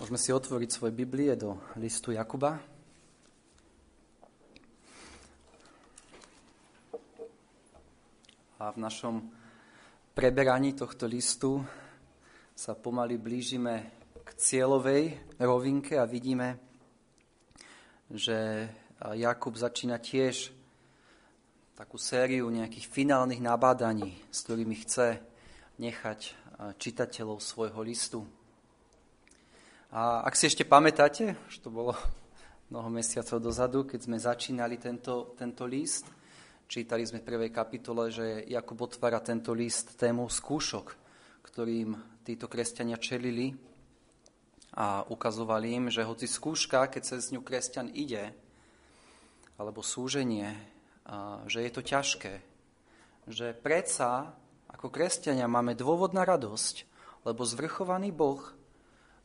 Môžeme si otvoriť svoje Biblie do listu Jakuba. A v našom preberaní tohto listu sa pomaly blížime k cieľovej rovinke a vidíme, že Jakub začína tiež takú sériu nejakých finálnych nabádaní, s ktorými chce nechať čitateľov svojho listu. A ak si ešte pamätáte, že to bolo mnoho mesiacov dozadu, keď sme začínali tento, tento list, čítali sme v prvej kapitole, že Jakub otvára tento list tému skúšok, ktorým títo kresťania čelili a ukazovali im, že hoci skúška, keď sa z ňu kresťan ide, alebo súženie, že je to ťažké, že predsa ako kresťania máme dôvod na radosť, lebo zvrchovaný Boh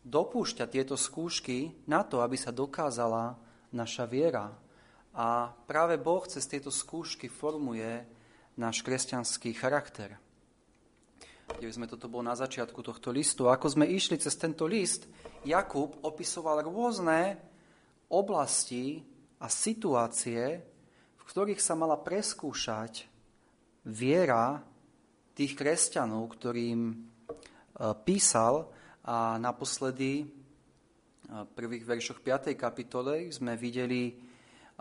dopúšťa tieto skúšky na to, aby sa dokázala naša viera. A práve Boh cez tieto skúšky formuje náš kresťanský charakter. Kde sme toto bol na začiatku tohto listu. Ako sme išli cez tento list, Jakub opisoval rôzne oblasti a situácie, v ktorých sa mala preskúšať viera tých kresťanov, ktorým e, písal a naposledy v prvých veršoch 5. kapitole sme videli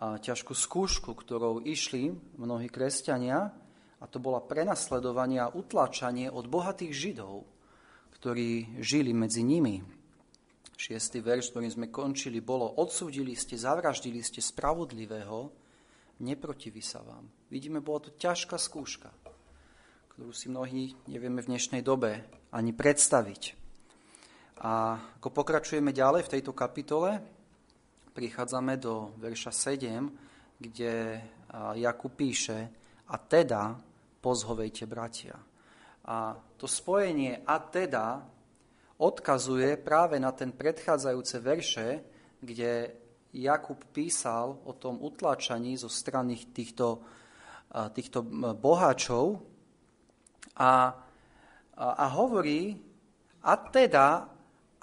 ťažkú skúšku, ktorou išli mnohí kresťania, a to bola prenasledovanie a utlačanie od bohatých Židov, ktorí žili medzi nimi. Šiestý verš, ktorým sme končili, bolo odsúdili ste, zavraždili ste spravodlivého, neprotiví sa vám. Vidíme, bola to ťažká skúška, ktorú si mnohí nevieme v dnešnej dobe ani predstaviť. A ako pokračujeme ďalej v tejto kapitole, prichádzame do verša 7, kde Jakub píše, a teda pozhovejte bratia. A to spojenie a teda odkazuje práve na ten predchádzajúce verše, kde Jakub písal o tom utlačaní zo strany týchto, týchto boháčov a, a, a hovorí, a teda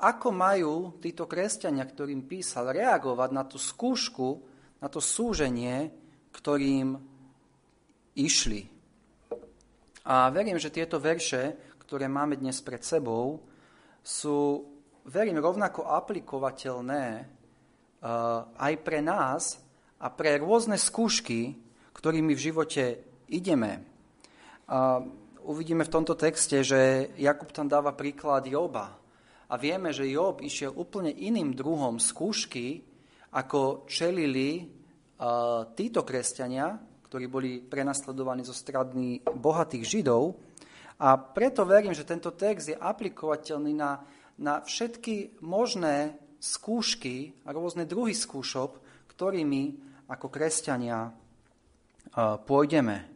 ako majú títo kresťania, ktorým písal, reagovať na tú skúšku, na to súženie, ktorým išli. A verím, že tieto verše, ktoré máme dnes pred sebou, sú, verím, rovnako aplikovateľné uh, aj pre nás a pre rôzne skúšky, ktorými v živote ideme. Uh, uvidíme v tomto texte, že Jakub tam dáva príklad Joba, a vieme, že Job išiel úplne iným druhom skúšky, ako čelili uh, títo kresťania, ktorí boli prenasledovaní zo strany bohatých Židov. A preto verím, že tento text je aplikovateľný na, na všetky možné skúšky a rôzne druhy skúšok, ktorými ako kresťania uh, pôjdeme.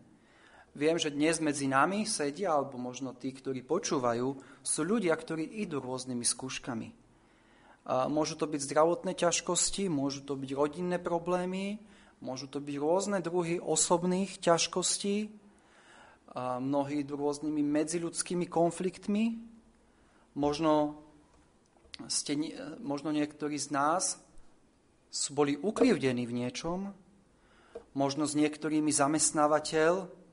Viem, že dnes medzi nami sedia, alebo možno tí, ktorí počúvajú, sú ľudia, ktorí idú rôznymi skúškami. Môžu to byť zdravotné ťažkosti, môžu to byť rodinné problémy, môžu to byť rôzne druhy osobných ťažkostí, a mnohí idú rôznymi medziludskými konfliktmi. Možno, ste, možno niektorí z nás boli ukrivdení v niečom, možno s niektorými zamestnávateľ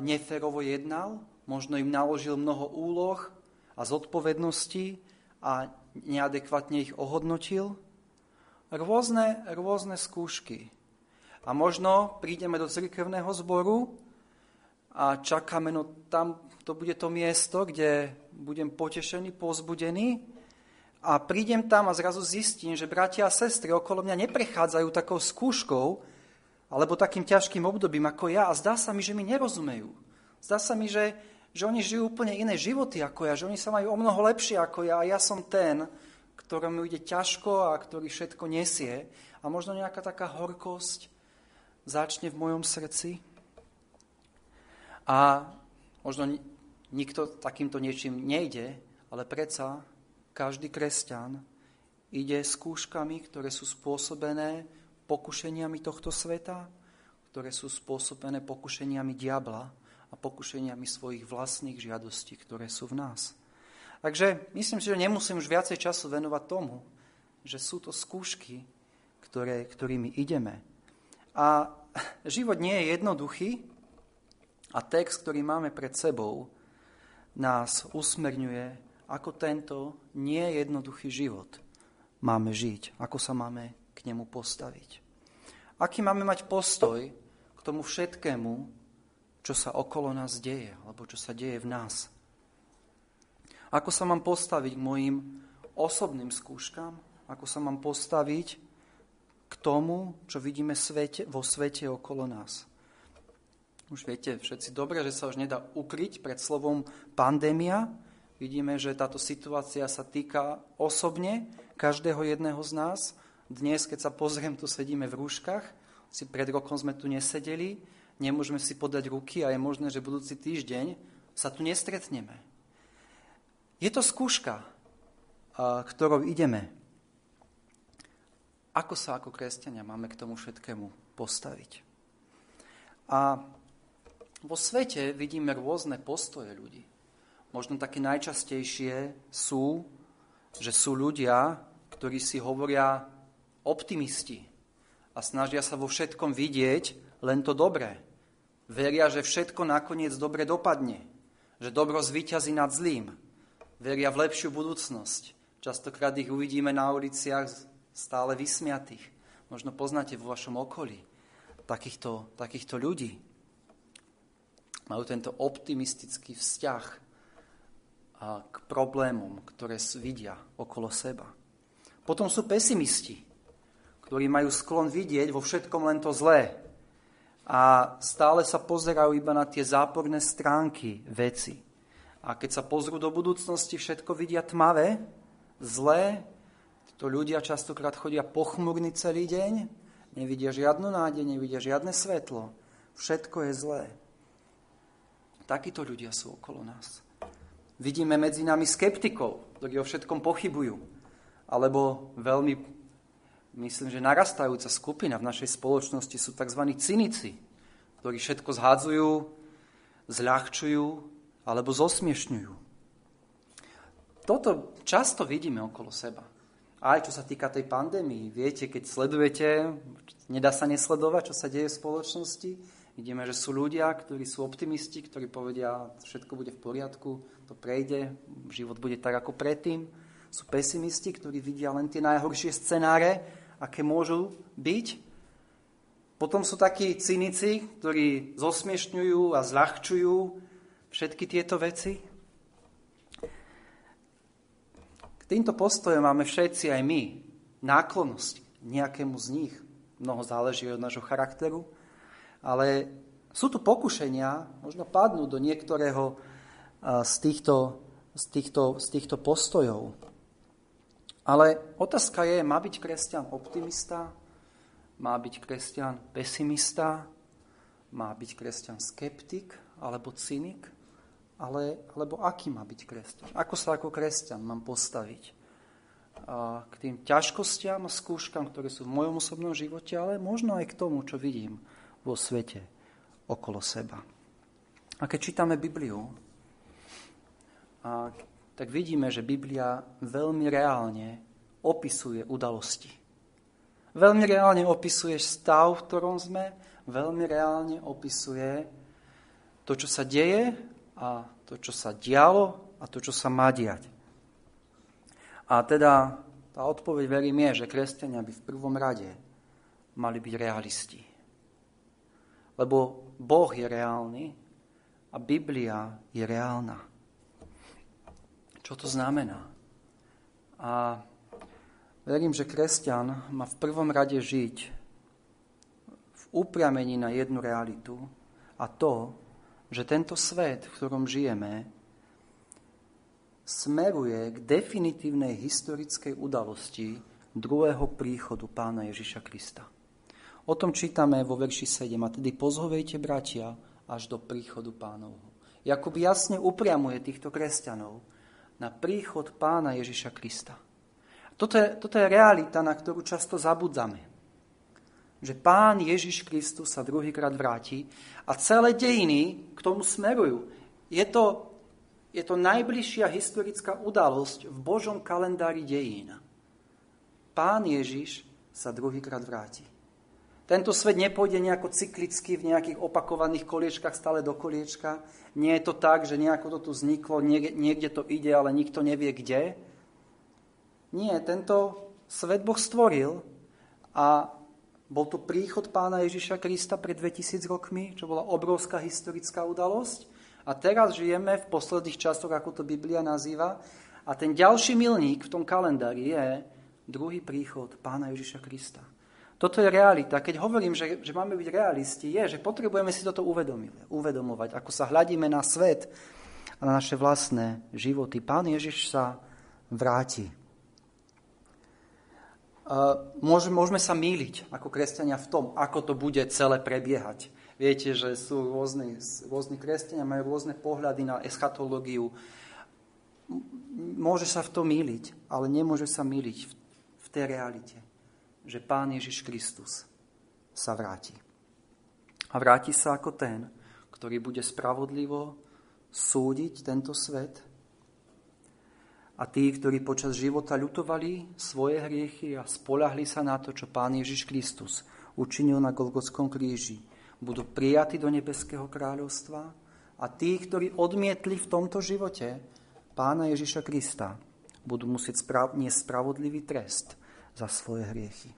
neférovo jednal, možno im naložil mnoho úloh a zodpovedností a neadekvátne ich ohodnotil. Rôzne, rôzne skúšky. A možno prídeme do cirkevného zboru a čakáme, no tam to bude to miesto, kde budem potešený, pozbudený a prídem tam a zrazu zistím, že bratia a sestry okolo mňa neprechádzajú takou skúškou, alebo takým ťažkým obdobím ako ja a zdá sa mi, že mi nerozumejú. Zdá sa mi, že, že oni žijú úplne iné životy ako ja, že oni sa majú o mnoho lepšie ako ja a ja som ten, ktorému ide ťažko a ktorý všetko nesie. A možno nejaká taká horkosť začne v mojom srdci. A možno nikto takýmto niečím nejde, ale predsa každý kresťan ide skúškami, ktoré sú spôsobené pokušeniami tohto sveta, ktoré sú spôsobené pokušeniami diabla a pokušeniami svojich vlastných žiadostí, ktoré sú v nás. Takže myslím si, že nemusím už viacej času venovať tomu, že sú to skúšky, ktoré, ktorými ideme. A život nie je jednoduchý a text, ktorý máme pred sebou, nás usmerňuje, ako tento nie jednoduchý život máme žiť, ako sa máme k nemu postaviť. Aký máme mať postoj k tomu všetkému, čo sa okolo nás deje, alebo čo sa deje v nás. Ako sa mám postaviť k mojim osobným skúškam, ako sa mám postaviť k tomu, čo vidíme svete, vo svete okolo nás. Už viete všetci dobre, že sa už nedá ukryť pred slovom pandémia. Vidíme, že táto situácia sa týka osobne každého jedného z nás. Dnes, keď sa pozriem, tu sedíme v rúškach, si pred rokom sme tu nesedeli, nemôžeme si podať ruky a je možné, že budúci týždeň sa tu nestretneme. Je to skúška, ktorou ideme. Ako sa ako kresťania máme k tomu všetkému postaviť? A vo svete vidíme rôzne postoje ľudí. Možno také najčastejšie sú, že sú ľudia, ktorí si hovoria optimisti a snažia sa vo všetkom vidieť len to dobré. Veria, že všetko nakoniec dobre dopadne, že dobro zvíťazí nad zlým. Veria v lepšiu budúcnosť. Častokrát ich uvidíme na uliciach stále vysmiatých. Možno poznáte vo vašom okolí takýchto, takýchto ľudí. Majú tento optimistický vzťah k problémom, ktoré vidia okolo seba. Potom sú pesimisti, ktorí majú sklon vidieť vo všetkom len to zlé a stále sa pozerajú iba na tie záporné stránky veci. A keď sa pozrú do budúcnosti, všetko vidia tmavé, zlé, to ľudia častokrát chodia pochmurní celý deň, nevidia žiadnu nádej, nevidia žiadne svetlo. Všetko je zlé. Takíto ľudia sú okolo nás. Vidíme medzi nami skeptikov, ktorí o všetkom pochybujú. Alebo veľmi myslím, že narastajúca skupina v našej spoločnosti sú tzv. cynici, ktorí všetko zhádzujú, zľahčujú alebo zosmiešňujú. Toto často vidíme okolo seba. Aj čo sa týka tej pandémii. Viete, keď sledujete, nedá sa nesledovať, čo sa deje v spoločnosti. Vidíme, že sú ľudia, ktorí sú optimisti, ktorí povedia, všetko bude v poriadku, to prejde, život bude tak ako predtým. Sú pesimisti, ktorí vidia len tie najhoršie scenáre aké môžu byť. Potom sú takí cynici, ktorí zosmiešňujú a zľahčujú všetky tieto veci. K týmto postojom máme všetci aj my náklonosť nejakému z nich. Mnoho záleží od nášho charakteru. Ale sú tu pokušenia, možno padnú do niektorého z týchto, z týchto, z týchto postojov. Ale otázka je, má byť kresťan optimista? Má byť kresťan pesimista? Má byť kresťan skeptik alebo cynik? Ale, alebo aký má byť kresťan? Ako sa ako kresťan mám postaviť a k tým ťažkostiam a skúškam, ktoré sú v mojom osobnom živote, ale možno aj k tomu, čo vidím vo svete okolo seba. A keď čítame Bibliu, a tak vidíme, že Biblia veľmi reálne opisuje udalosti. Veľmi reálne opisuje stav, v ktorom sme, veľmi reálne opisuje to, čo sa deje a to, čo sa dialo a to, čo sa má diať. A teda tá odpoveď, verím, je, že kresťania by v prvom rade mali byť realisti. Lebo Boh je reálny a Biblia je reálna čo to znamená. A verím, že kresťan má v prvom rade žiť v upriamení na jednu realitu a to, že tento svet, v ktorom žijeme, smeruje k definitívnej historickej udalosti druhého príchodu pána Ježiša Krista. O tom čítame vo verši 7. A tedy pozhovejte, bratia, až do príchodu pánovho. Jakub jasne upriamuje týchto kresťanov, na príchod pána Ježiša Krista. Toto je, toto je realita, na ktorú často zabudzame. Že pán Ježiš Kristus sa druhýkrát vráti a celé dejiny k tomu smerujú. Je to Je to najbližšia historická udalosť v Božom kalendári dejín. Pán Ježiš sa druhýkrát vráti. Tento svet nepôjde nejako cyklicky v nejakých opakovaných koliečkách stále do koliečka. Nie je to tak, že nejako to tu vzniklo, niekde to ide, ale nikto nevie kde. Nie, tento svet Boh stvoril a bol to príchod pána Ježiša Krista pred 2000 rokmi, čo bola obrovská historická udalosť. A teraz žijeme v posledných časoch, ako to Biblia nazýva. A ten ďalší milník v tom kalendári je druhý príchod pána Ježiša Krista. Toto je realita. Keď hovorím, že, že máme byť realisti, je, že potrebujeme si toto uvedomovať, ako sa hľadíme na svet a na naše vlastné životy. Pán Ježiš sa vráti. Môžeme, môžeme sa míliť ako kresťania v tom, ako to bude celé prebiehať. Viete, že sú rôzni, rôzni kresťania, majú rôzne pohľady na eschatológiu. Môže sa v tom míliť, ale nemôže sa míliť v tej realite, že Pán Ježiš Kristus sa vráti. A vráti sa ako ten, ktorý bude spravodlivo súdiť tento svet a tí, ktorí počas života ľutovali svoje hriechy a spolahli sa na to, čo Pán Ježiš Kristus učinil na Golgotskom kríži, budú prijatí do nebeského kráľovstva a tí, ktorí odmietli v tomto živote Pána Ježiša Krista, budú musieť sprav- spravodlivý trest za svoje hriechy.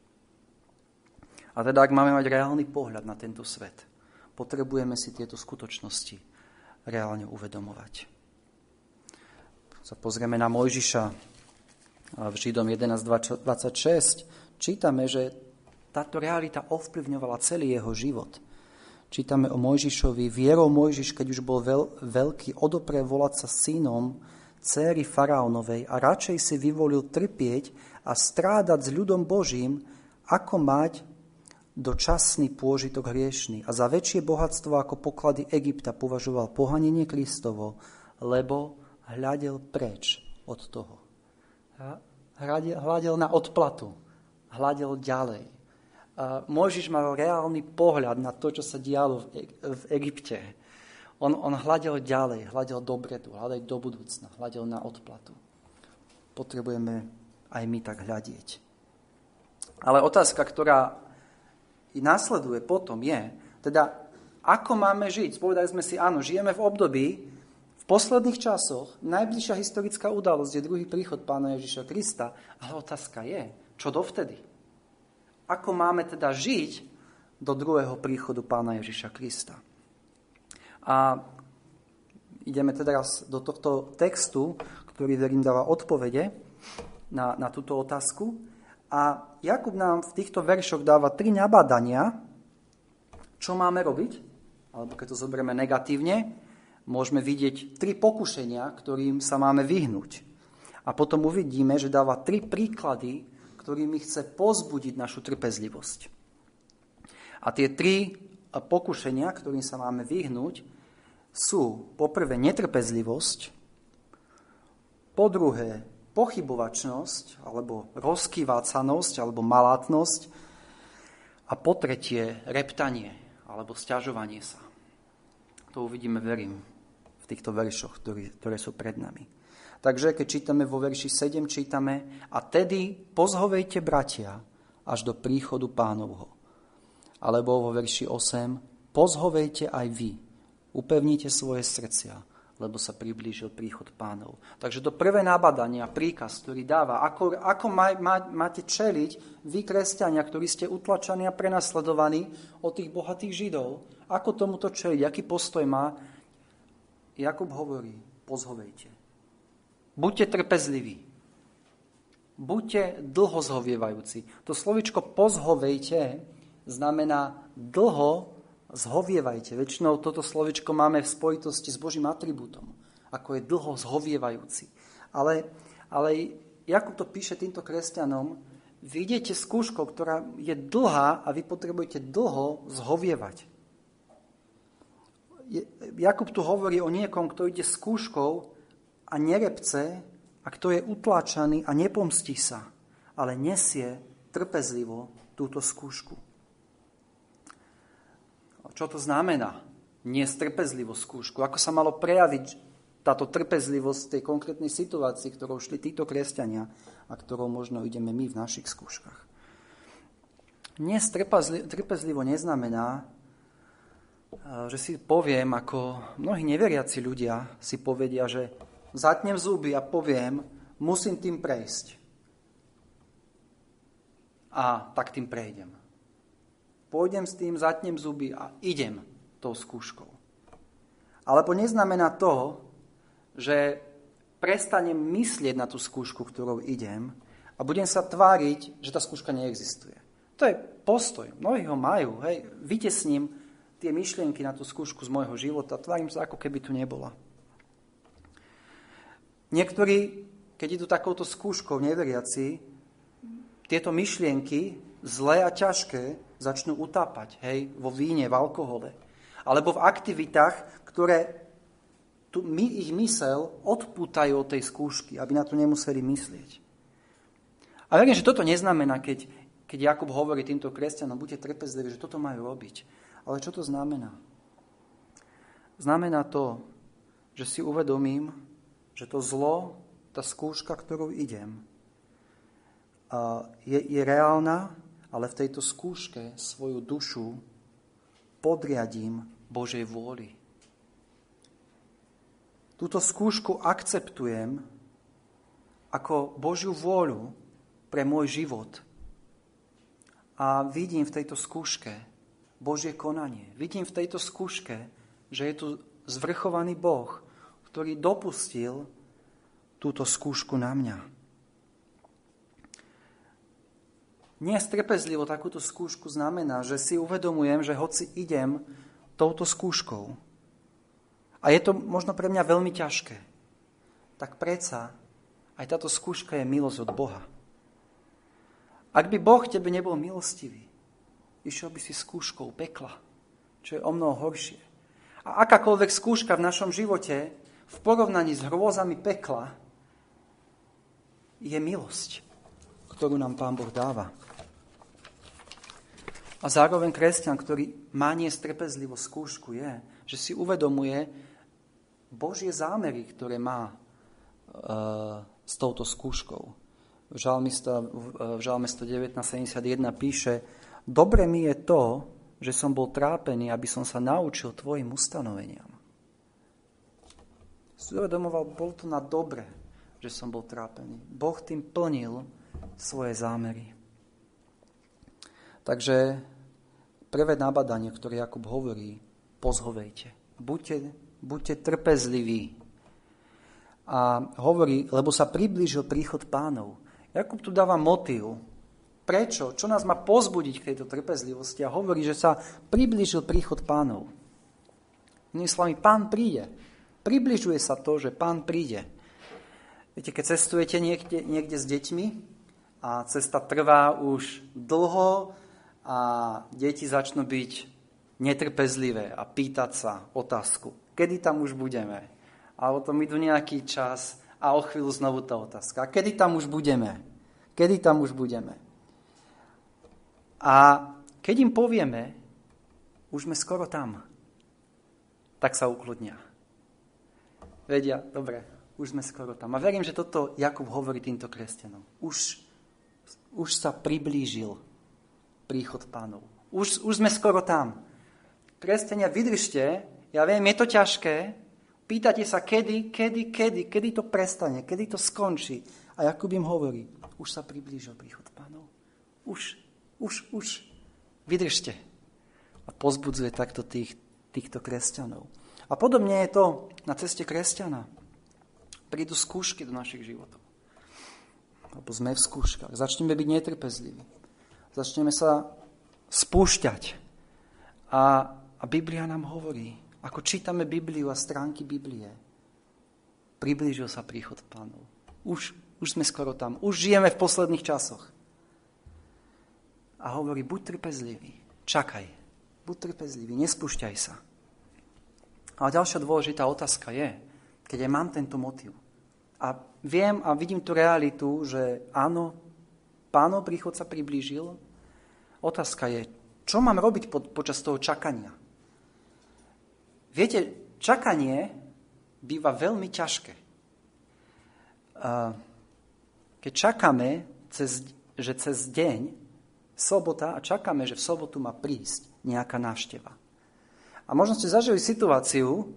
A teda, ak máme mať reálny pohľad na tento svet, potrebujeme si tieto skutočnosti reálne uvedomovať sa pozrieme na Mojžiša v Židom 11.26, čítame, že táto realita ovplyvňovala celý jeho život. Čítame o Mojžišovi, vierou Mojžiš, keď už bol veľ, veľký, odopre volať sa synom céry faraónovej a radšej si vyvolil trpieť a strádať s ľudom Božím, ako mať dočasný pôžitok hriešný. A za väčšie bohatstvo ako poklady Egypta považoval pohanenie Kristovo, lebo hľadel preč od toho. Hľadel, na odplatu. Hľadel ďalej. Mojžiš mal reálny pohľad na to, čo sa dialo v Egypte. On, on hľadel ďalej, hľadel dopredu, hľadel do budúcna, hľadel na odplatu. Potrebujeme aj my tak hľadieť. Ale otázka, ktorá i následuje potom je, teda ako máme žiť? Povedali sme si, áno, žijeme v období, posledných časoch najbližšia historická udalosť je druhý príchod pána Ježiša Krista, ale otázka je, čo dovtedy? Ako máme teda žiť do druhého príchodu pána Ježiša Krista? A ideme teraz do tohto textu, ktorý verím dáva odpovede na, na túto otázku. A Jakub nám v týchto veršoch dáva tri nabádania, čo máme robiť, alebo keď to zoberieme negatívne, môžeme vidieť tri pokušenia, ktorým sa máme vyhnúť. A potom uvidíme, že dáva tri príklady, ktorými chce pozbudiť našu trpezlivosť. A tie tri pokušenia, ktorým sa máme vyhnúť, sú poprvé netrpezlivosť, po druhé pochybovačnosť, alebo rozkývacanosť, alebo malátnosť a po tretie reptanie, alebo stiažovanie sa. To uvidíme, verím, v týchto veršoch, ktoré, ktoré sú pred nami. Takže keď čítame vo verši 7, čítame a tedy pozhovejte bratia až do príchodu pánovho. Alebo vo verši 8 pozhovejte aj vy, upevnite svoje srdcia, lebo sa priblížil príchod pánov. Takže to prvé nabadanie a príkaz, ktorý dáva, ako, ako má, má, máte čeliť vy, kresťania, ktorí ste utlačaní a prenasledovaní od tých bohatých židov, ako tomuto čeliť, aký postoj má Jakub hovorí, pozhovejte. Buďte trpezliví. Buďte dlho zhovievajúci. To slovičko pozhovejte znamená dlho zhovievajte. Väčšinou toto slovičko máme v spojitosti s Božím atribútom, ako je dlho zhovievajúci. Ale, ale Jakub to píše týmto kresťanom, vy idete skúškou, ktorá je dlhá a vy potrebujete dlho zhovievať. Jakub tu hovorí o niekom, kto ide s kúškou a nerepce a kto je utláčaný a nepomstí sa, ale nesie trpezlivo túto skúšku. Čo to znamená? Nie trpezlivo skúšku. Ako sa malo prejaviť táto trpezlivosť v tej konkrétnej situácii, ktorou šli títo kresťania a ktorou možno ideme my v našich skúškach. Dnes trpezlivo neznamená, že si poviem, ako mnohí neveriaci ľudia si povedia, že zatnem zuby a poviem, musím tým prejsť. A tak tým prejdem. Pôjdem s tým, zatnem zuby a idem tou skúškou. Alebo neznamená to, že prestanem myslieť na tú skúšku, ktorou idem a budem sa tváriť, že tá skúška neexistuje. To je postoj. Mnohí ho majú. Hej. Vytesním tie myšlienky na tú skúšku z môjho života. Tvárim sa, ako keby tu nebola. Niektorí, keď idú takouto skúškou neveriaci, tieto myšlienky, zlé a ťažké, začnú utápať, hej, vo víne, v alkohole. Alebo v aktivitách, ktoré tu, my, ich mysel odpútajú od tej skúšky, aby na to nemuseli myslieť. A verím, že toto neznamená, keď, keď Jakub hovorí týmto kresťanom, buďte trpezliví, že toto majú robiť. Ale čo to znamená? Znamená to, že si uvedomím, že to zlo, tá skúška, ktorou idem, je, je reálna, ale v tejto skúške svoju dušu podriadím Božej vôli. Túto skúšku akceptujem ako Božiu vôľu pre môj život. A vidím v tejto skúške Božie konanie. Vidím v tejto skúške, že je tu zvrchovaný Boh, ktorý dopustil túto skúšku na mňa. Dnes trpezlivo takúto skúšku znamená, že si uvedomujem, že hoci idem touto skúškou, a je to možno pre mňa veľmi ťažké, tak predsa aj táto skúška je milosť od Boha. Ak by Boh tebe nebol milostivý, išiel by si skúškou pekla, čo je o mnoho horšie. A akákoľvek skúška v našom živote v porovnaní s hrôzami pekla je milosť, ktorú nám Pán Boh dáva. A zároveň kresťan, ktorý má niesť trpezlivo skúšku, je, že si uvedomuje, Božie zámery, ktoré má e, s touto skúškou. V Žalme, v 119.71 píše, dobre mi je to, že som bol trápený, aby som sa naučil tvojim ustanoveniam. Uvedomoval, bol to na dobre, že som bol trápený. Boh tým plnil svoje zámery. Takže prvé nabadanie, ktoré Jakub hovorí, pozhovejte. Buďte buďte trpezliví. A hovorí, lebo sa priblížil príchod pánov. Jakub tu dáva motív. Prečo? Čo nás má pozbudiť k tejto trpezlivosti? A hovorí, že sa priblížil príchod pánov. Inými slovami, pán príde. Približuje sa to, že pán príde. Viete, keď cestujete niekde, niekde s deťmi a cesta trvá už dlho a deti začnú byť netrpezlivé a pýtať sa otázku kedy tam už budeme. A o tom idú nejaký čas a o chvíľu znovu tá otázka. Kedy tam už budeme? Kedy tam už budeme? A keď im povieme, už sme skoro tam, tak sa ukludnia. Vedia, dobre, už sme skoro tam. A verím, že toto Jakub hovorí týmto kresťanom. Už, už sa priblížil príchod pánov. Už, už sme skoro tam. Kresťania, vydržte, ja viem, je to ťažké. Pýtate sa, kedy, kedy, kedy, kedy to prestane, kedy to skončí. A Jakub im hovorí, už sa priblížil príchod pánov. Už, už, už. Vydržte. A pozbudzuje takto tých, týchto kresťanov. A podobne je to na ceste kresťana. Prídu skúšky do našich životov. Alebo sme v skúškach. Začneme byť netrpezliví. Začneme sa spúšťať. A, a Biblia nám hovorí, ako čítame Bibliu a stránky Biblie, priblížil sa príchod pánov. Už, už sme skoro tam. Už žijeme v posledných časoch. A hovorí, buď trpezlivý, čakaj, buď trpezlivý, nespúšťaj sa. A ďalšia dôležitá otázka je, keď ja mám tento motiv a viem a vidím tú realitu, že áno, pánov príchod sa priblížil, otázka je, čo mám robiť po, počas toho čakania? Viete, čakanie býva veľmi ťažké. Keď čakáme, cez, že cez deň, sobota, a čakáme, že v sobotu má prísť nejaká návšteva. A možno ste zažili situáciu,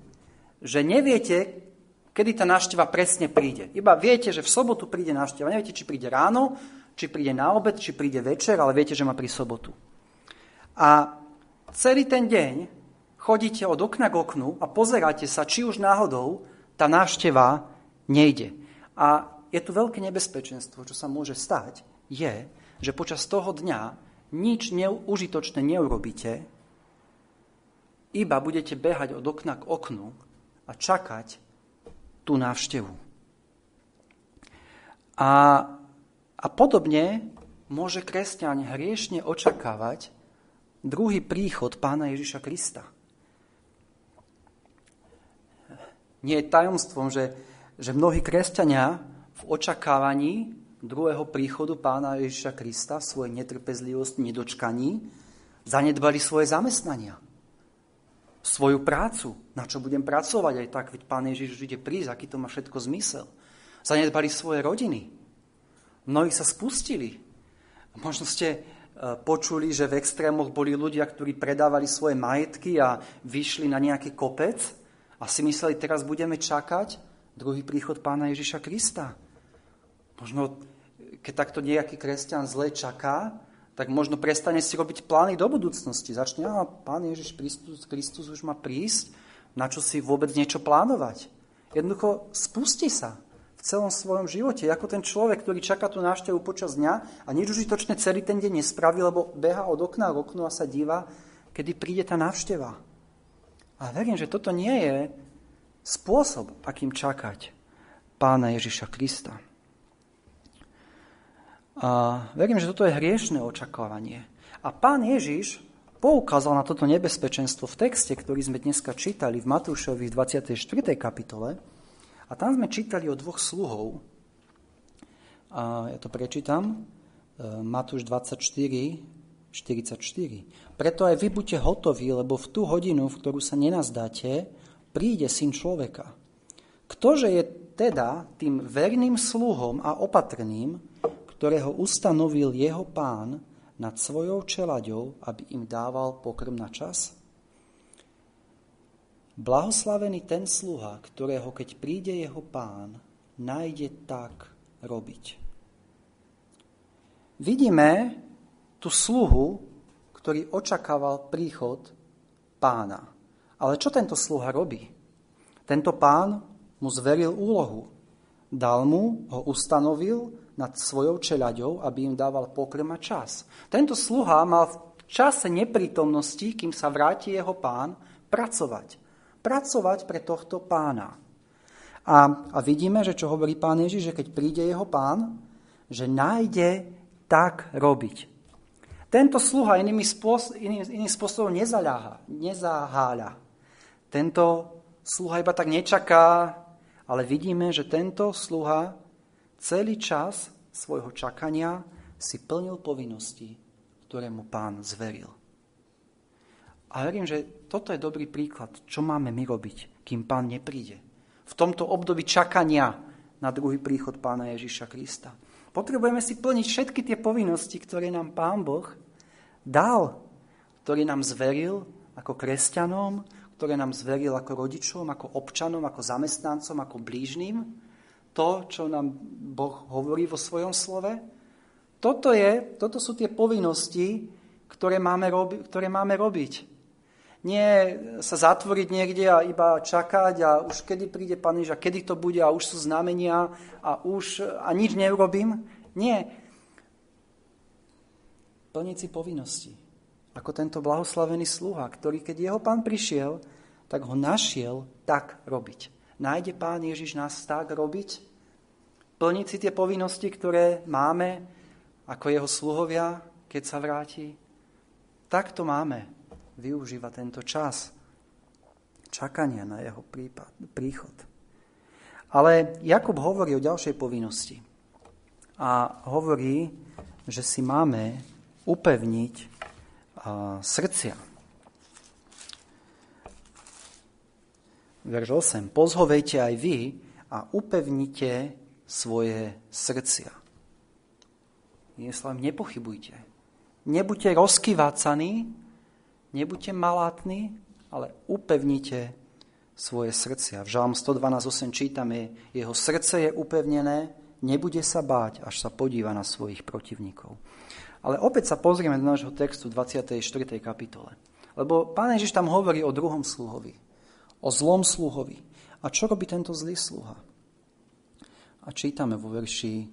že neviete, kedy tá návšteva presne príde. Iba viete, že v sobotu príde návšteva. Neviete, či príde ráno, či príde na obed, či príde večer, ale viete, že má pri sobotu. A celý ten deň chodíte od okna k oknu a pozeráte sa, či už náhodou tá návšteva nejde. A je tu veľké nebezpečenstvo, čo sa môže stať, je, že počas toho dňa nič neužitočné neurobíte, iba budete behať od okna k oknu a čakať tú návštevu. A, a podobne môže kresťan hriešne očakávať druhý príchod pána Ježiša Krista. Nie je tajomstvom, že, že mnohí kresťania v očakávaní druhého príchodu pána Ježiša Krista v svojej netrpezlivosti, nedočkaní, zanedbali svoje zamestnania, svoju prácu, na čo budem pracovať aj tak, veď pán Ježiš ide prísť, aký to má všetko zmysel. Zanedbali svoje rodiny. Mnohí sa spustili. Možno ste e, počuli, že v extrémoch boli ľudia, ktorí predávali svoje majetky a vyšli na nejaký kopec a si mysleli, teraz budeme čakať druhý príchod pána Ježiša Krista. Možno, keď takto nejaký kresťan zle čaká, tak možno prestane si robiť plány do budúcnosti. Začne, a pán Ježiš Kristus, Kristus už má prísť, na čo si vôbec niečo plánovať. Jednoducho spustí sa v celom svojom živote, ako ten človek, ktorý čaká tú návštevu počas dňa a nič užitočne celý ten deň nespraví, lebo beha od okna k oknu a sa díva, kedy príde tá návšteva. A verím, že toto nie je spôsob, akým čakať pána Ježiša Krista. A verím, že toto je hriešne očakávanie. A pán Ježiš poukázal na toto nebezpečenstvo v texte, ktorý sme dneska čítali v Matúšovi v 24. kapitole. A tam sme čítali o dvoch sluhov. A ja to prečítam. E, Matúš 24, 44. Preto aj vy buďte hotoví, lebo v tú hodinu, v ktorú sa nenazdáte, príde syn človeka. Ktože je teda tým verným sluhom a opatrným, ktorého ustanovil jeho pán nad svojou čelaďou, aby im dával pokrm na čas? Blahoslavený ten sluha, ktorého keď príde jeho pán, nájde tak robiť. Vidíme tú sluhu, ktorý očakával príchod pána. Ale čo tento sluha robí? Tento pán mu zveril úlohu. Dal mu, ho ustanovil nad svojou čeľaďou, aby im dával pokrm a čas. Tento sluha mal v čase neprítomnosti, kým sa vráti jeho pán, pracovať. Pracovať pre tohto pána. A, a vidíme, že čo hovorí pán Ježiš, že keď príde jeho pán, že nájde tak robiť. Tento sluha inými spôsob, iným, iným spôsobom nezaľaha, nezaháľa. Tento sluha iba tak nečaká, ale vidíme, že tento sluha celý čas svojho čakania si plnil povinnosti, ktoré mu pán zveril. A verím, že toto je dobrý príklad, čo máme my robiť, kým pán nepríde. V tomto období čakania na druhý príchod pána Ježiša Krista. Potrebujeme si plniť všetky tie povinnosti, ktoré nám pán Boh dal, ktorý nám zveril ako kresťanom, ktoré nám zveril ako rodičom, ako občanom, ako zamestnancom, ako blížnym to, čo nám Boh hovorí vo svojom slove. Toto, je, toto sú tie povinnosti, ktoré máme, robi, ktoré máme robiť. Nie sa zatvoriť niekde a iba čakať a už kedy príde Pán Ježiš a kedy to bude a už sú znamenia a už a nič neurobím. Nie. Plniť si povinnosti. Ako tento blahoslavený sluha, ktorý keď jeho pán prišiel, tak ho našiel tak robiť. Nájde pán Ježiš nás tak robiť, plniť si tie povinnosti, ktoré máme ako jeho sluhovia, keď sa vráti. Takto máme využívať tento čas čakania na jeho prípad, príchod. Ale Jakub hovorí o ďalšej povinnosti. A hovorí, že si máme upevniť srdcia. Verš 8. Pozhovejte aj vy a upevnite svoje srdcia. Jeslám, nepochybujte. Nebuďte rozkyvácaní, nebuďte malátni, ale upevnite svoje srdcia. V Žalm 112.8 čítame, jeho srdce je upevnené, nebude sa báť, až sa podíva na svojich protivníkov. Ale opäť sa pozrieme do nášho textu 24. kapitole. Lebo pán Ježiš tam hovorí o druhom sluhovi. O zlom sluhovi. A čo robí tento zlý sluha? A čítame vo verši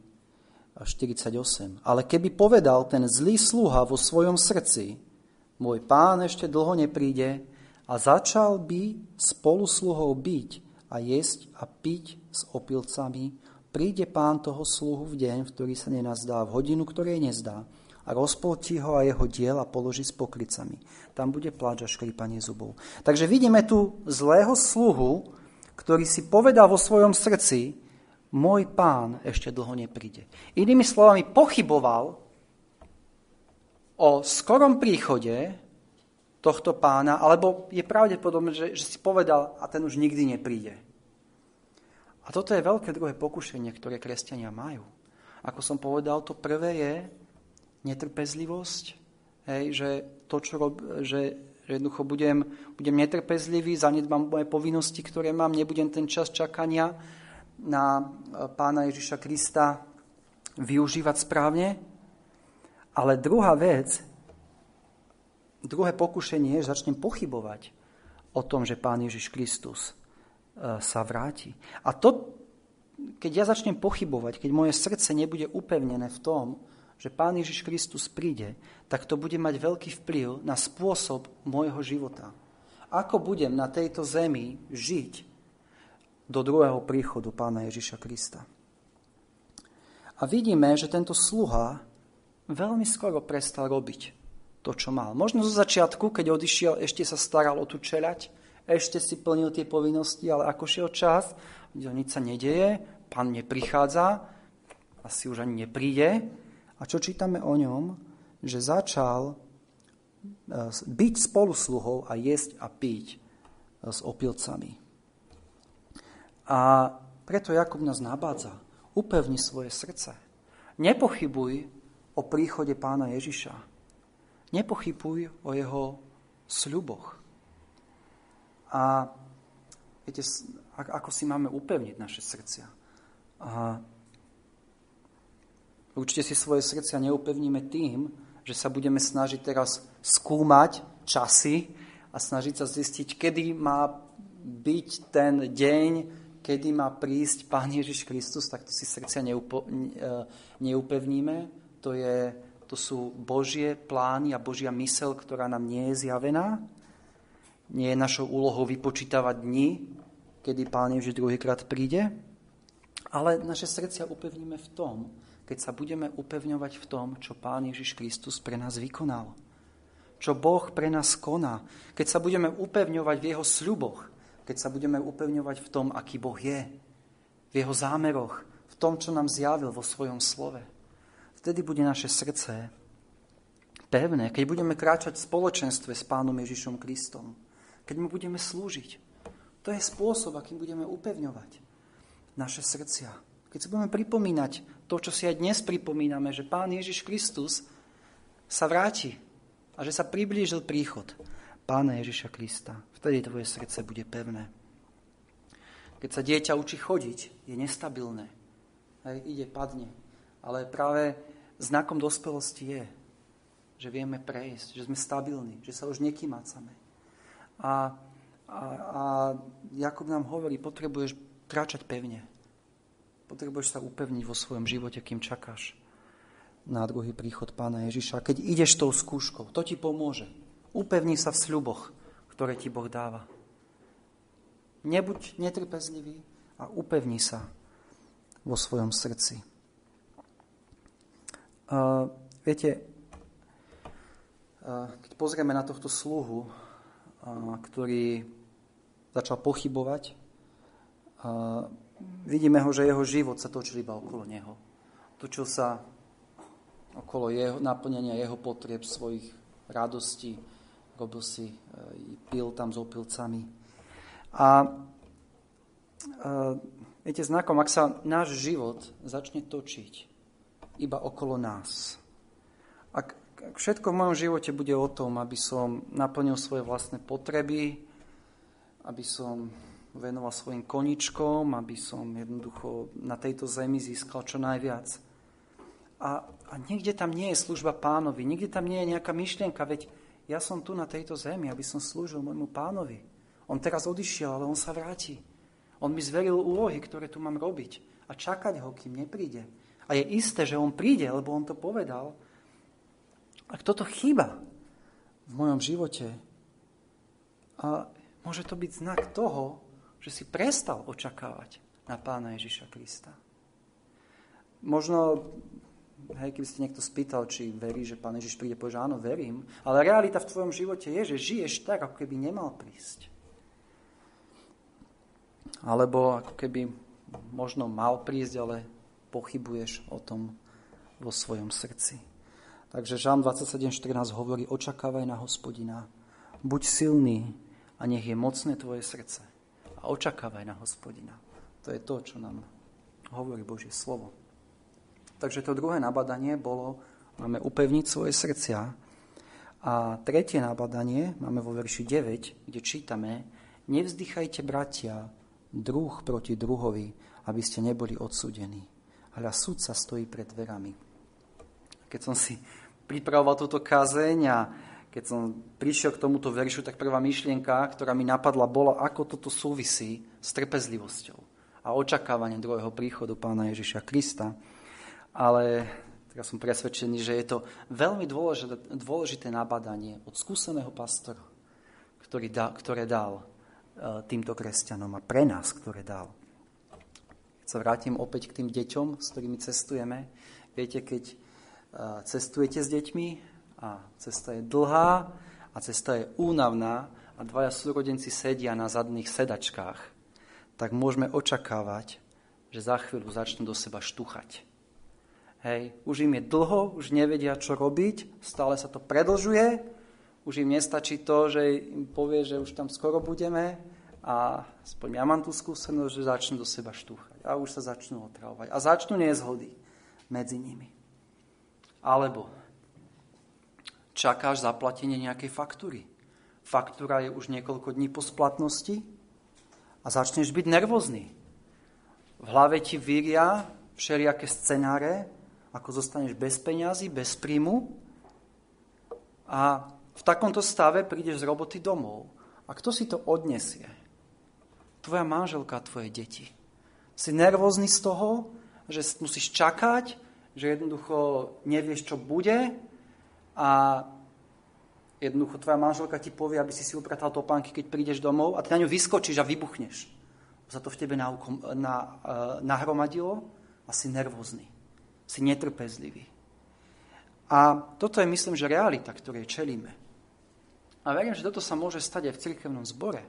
48. Ale keby povedal ten zlý sluha vo svojom srdci, môj pán ešte dlho nepríde a začal by spolu sluhou byť a jesť a piť s opilcami, príde pán toho sluhu v deň, v ktorý sa nenazdá, v hodinu, ktorej nezdá a rozpoltí ho a jeho diel a položí s pokrycami. Tam bude pláč a škripanie zubov. Takže vidíme tu zlého sluhu, ktorý si povedal vo svojom srdci, môj pán ešte dlho nepríde. Inými slovami, pochyboval o skorom príchode tohto pána, alebo je pravdepodobné, že, že si povedal, a ten už nikdy nepríde. A toto je veľké druhé pokušenie, ktoré kresťania majú. Ako som povedal, to prvé je, netrpezlivosť, hej, že to, čo rob, že, že jednoducho budem, budem netrpezlivý, zanedbám moje povinnosti, ktoré mám, nebudem ten čas čakania na e, pána Ježiša Krista využívať správne. Ale druhá vec, druhé pokušenie je, že začnem pochybovať o tom, že pán Ježiš Kristus e, sa vráti. A to, keď ja začnem pochybovať, keď moje srdce nebude upevnené v tom, že Pán Ježiš Kristus príde, tak to bude mať veľký vplyv na spôsob môjho života. Ako budem na tejto zemi žiť do druhého príchodu Pána Ježiša Krista. A vidíme, že tento sluha veľmi skoro prestal robiť to, čo mal. Možno zo začiatku, keď odišiel, ešte sa staral o tú čeľať, ešte si plnil tie povinnosti, ale ako šiel čas, nič sa nedeje, pán neprichádza, asi už ani nepríde, a čo čítame o ňom? Že začal e, byť spolusluhou a jesť a piť e, s opilcami. A preto Jakub nás nabádza. Upevni svoje srdce. Nepochybuj o príchode pána Ježiša. Nepochybuj o jeho sľuboch. A viete, ako si máme upevniť naše srdcia? A Určite si svoje srdcia neupevníme tým, že sa budeme snažiť teraz skúmať časy a snažiť sa zistiť, kedy má byť ten deň, kedy má prísť Pán Ježiš Kristus, tak to si srdcia neupo- e, neupevníme. To, je, to sú Božie plány a Božia mysel, ktorá nám nie je zjavená. Nie je našou úlohou vypočítavať dni, kedy Pán Ježiš druhýkrát príde, ale naše srdcia upevníme v tom, keď sa budeme upevňovať v tom, čo Pán Ježiš Kristus pre nás vykonal. Čo Boh pre nás koná. Keď sa budeme upevňovať v Jeho sľuboch. Keď sa budeme upevňovať v tom, aký Boh je. V Jeho zámeroch. V tom, čo nám zjavil vo svojom slove. Vtedy bude naše srdce pevné. Keď budeme kráčať v spoločenstve s Pánom Ježišom Kristom. Keď mu budeme slúžiť. To je spôsob, akým budeme upevňovať naše srdcia. Keď si budeme pripomínať to, čo si aj dnes pripomíname, že Pán Ježiš Kristus sa vráti a že sa priblížil príchod Pána Ježiša Krista. Vtedy tvoje srdce bude pevné. Keď sa dieťa učí chodiť, je nestabilné. Hej, ide, padne. Ale práve znakom dospelosti je, že vieme prejsť, že sme stabilní, že sa už nekýmácame. A, a, a Jakub nám hovorí, potrebuješ kráčať pevne. Potrebuješ sa upevniť vo svojom živote, kým čakáš na druhý príchod pána Ježiša. Keď ideš tou skúškou, to ti pomôže. Upevni sa v sľuboch, ktoré ti Boh dáva. Nebuď netrpezlivý a upevni sa vo svojom srdci. Uh, viete, uh, keď pozrieme na tohto sluhu, uh, ktorý začal pochybovať, vidíme ho, že jeho život sa točil iba okolo neho. Točil sa okolo jeho, naplňania jeho potrieb, svojich radostí, robil si, e, pil tam s opilcami. A viete, znakom, ak sa náš život začne točiť iba okolo nás, ak, ak všetko v mojom živote bude o tom, aby som naplnil svoje vlastné potreby, aby som venoval svojim koničkom, aby som jednoducho na tejto zemi získal čo najviac. A, a niekde tam nie je služba pánovi, niekde tam nie je nejaká myšlienka, veď ja som tu na tejto zemi, aby som slúžil môjmu pánovi. On teraz odišiel, ale on sa vráti. On mi zveril úlohy, ktoré tu mám robiť a čakať ho, kým nepríde. A je isté, že on príde, lebo on to povedal. Ak toto chýba v mojom živote, a môže to byť znak toho, že si prestal očakávať na pána Ježiša Krista. Možno, hej, keby ste niekto spýtal, či verí, že pán Ježiš príde, povie, že áno, verím, ale realita v tvojom živote je, že žiješ tak, ako keby nemal prísť. Alebo ako keby možno mal prísť, ale pochybuješ o tom vo svojom srdci. Takže Žán 27.14 hovorí, očakávaj na hospodina, buď silný a nech je mocné tvoje srdce. A očakávaj na hospodina. To je to, čo nám hovorí Božie slovo. Takže to druhé nabadanie bolo, máme upevniť svoje srdcia. A tretie nabadanie máme vo verši 9, kde čítame, nevzdychajte bratia, druh proti druhovi, aby ste neboli odsudení. Hľa sa stojí pred dverami. Keď som si pripravoval túto kazeň a keď som prišiel k tomuto veršu, tak prvá myšlienka, ktorá mi napadla, bola, ako toto súvisí s trpezlivosťou a očakávaním druhého príchodu pána Ježiša Krista. Ale teraz som presvedčený, že je to veľmi dôležité, dôležité nabadanie od skúseného pastora, ktorý da, ktoré dal e, týmto kresťanom a pre nás, ktoré dal. Sa vrátim opäť k tým deťom, s ktorými cestujeme. Viete, keď cestujete s deťmi a cesta je dlhá a cesta je únavná a dvaja súrodenci sedia na zadných sedačkách, tak môžeme očakávať, že za chvíľu začnú do seba štuchať. Hej, už im je dlho, už nevedia, čo robiť, stále sa to predlžuje, už im nestačí to, že im povie, že už tam skoro budeme a aspoň ja mám tú skúsenosť, že začnú do seba štúchať a už sa začnú otravovať a začnú nezhody medzi nimi. Alebo čakáš zaplatenie nejakej faktúry. Faktúra je už niekoľko dní po splatnosti a začneš byť nervózny. V hlave ti vyria všelijaké scenáre, ako zostaneš bez peňazí, bez príjmu a v takomto stave prídeš z roboty domov. A kto si to odnesie? Tvoja manželka, tvoje deti. Si nervózny z toho, že musíš čakať, že jednoducho nevieš, čo bude a jednoducho tvoja manželka ti povie, aby si si upratal topánky, keď prídeš domov a ty na ňu vyskočíš a vybuchneš. Za to v tebe na, na, uh, nahromadilo a si nervózny, si netrpezlivý. A toto je, myslím, že realita, ktorej čelíme. A verím, že toto sa môže stať aj v cirkevnom zbore.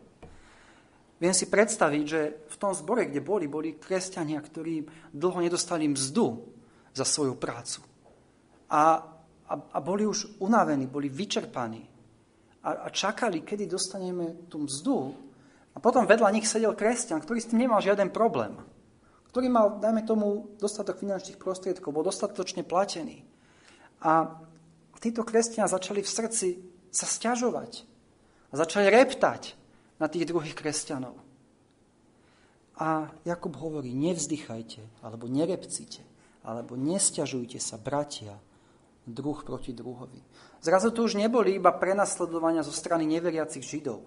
Viem si predstaviť, že v tom zbore, kde boli, boli kresťania, ktorí dlho nedostali mzdu za svoju prácu. A, a, a boli už unavení, boli vyčerpaní. A, a čakali, kedy dostaneme tú mzdu. A potom vedľa nich sedel kresťan, ktorý s tým nemal žiaden problém. Ktorý mal, dajme tomu, dostatok finančných prostriedkov, bol dostatočne platený. A títo kresťania začali v srdci sa stiažovať. A začali reptať na tých druhých kresťanov. A Jakub hovorí, nevzdychajte, alebo nerepcite alebo nesťažujte sa, bratia, druh proti druhovi. Zrazu to už neboli iba prenasledovania zo strany neveriacich Židov,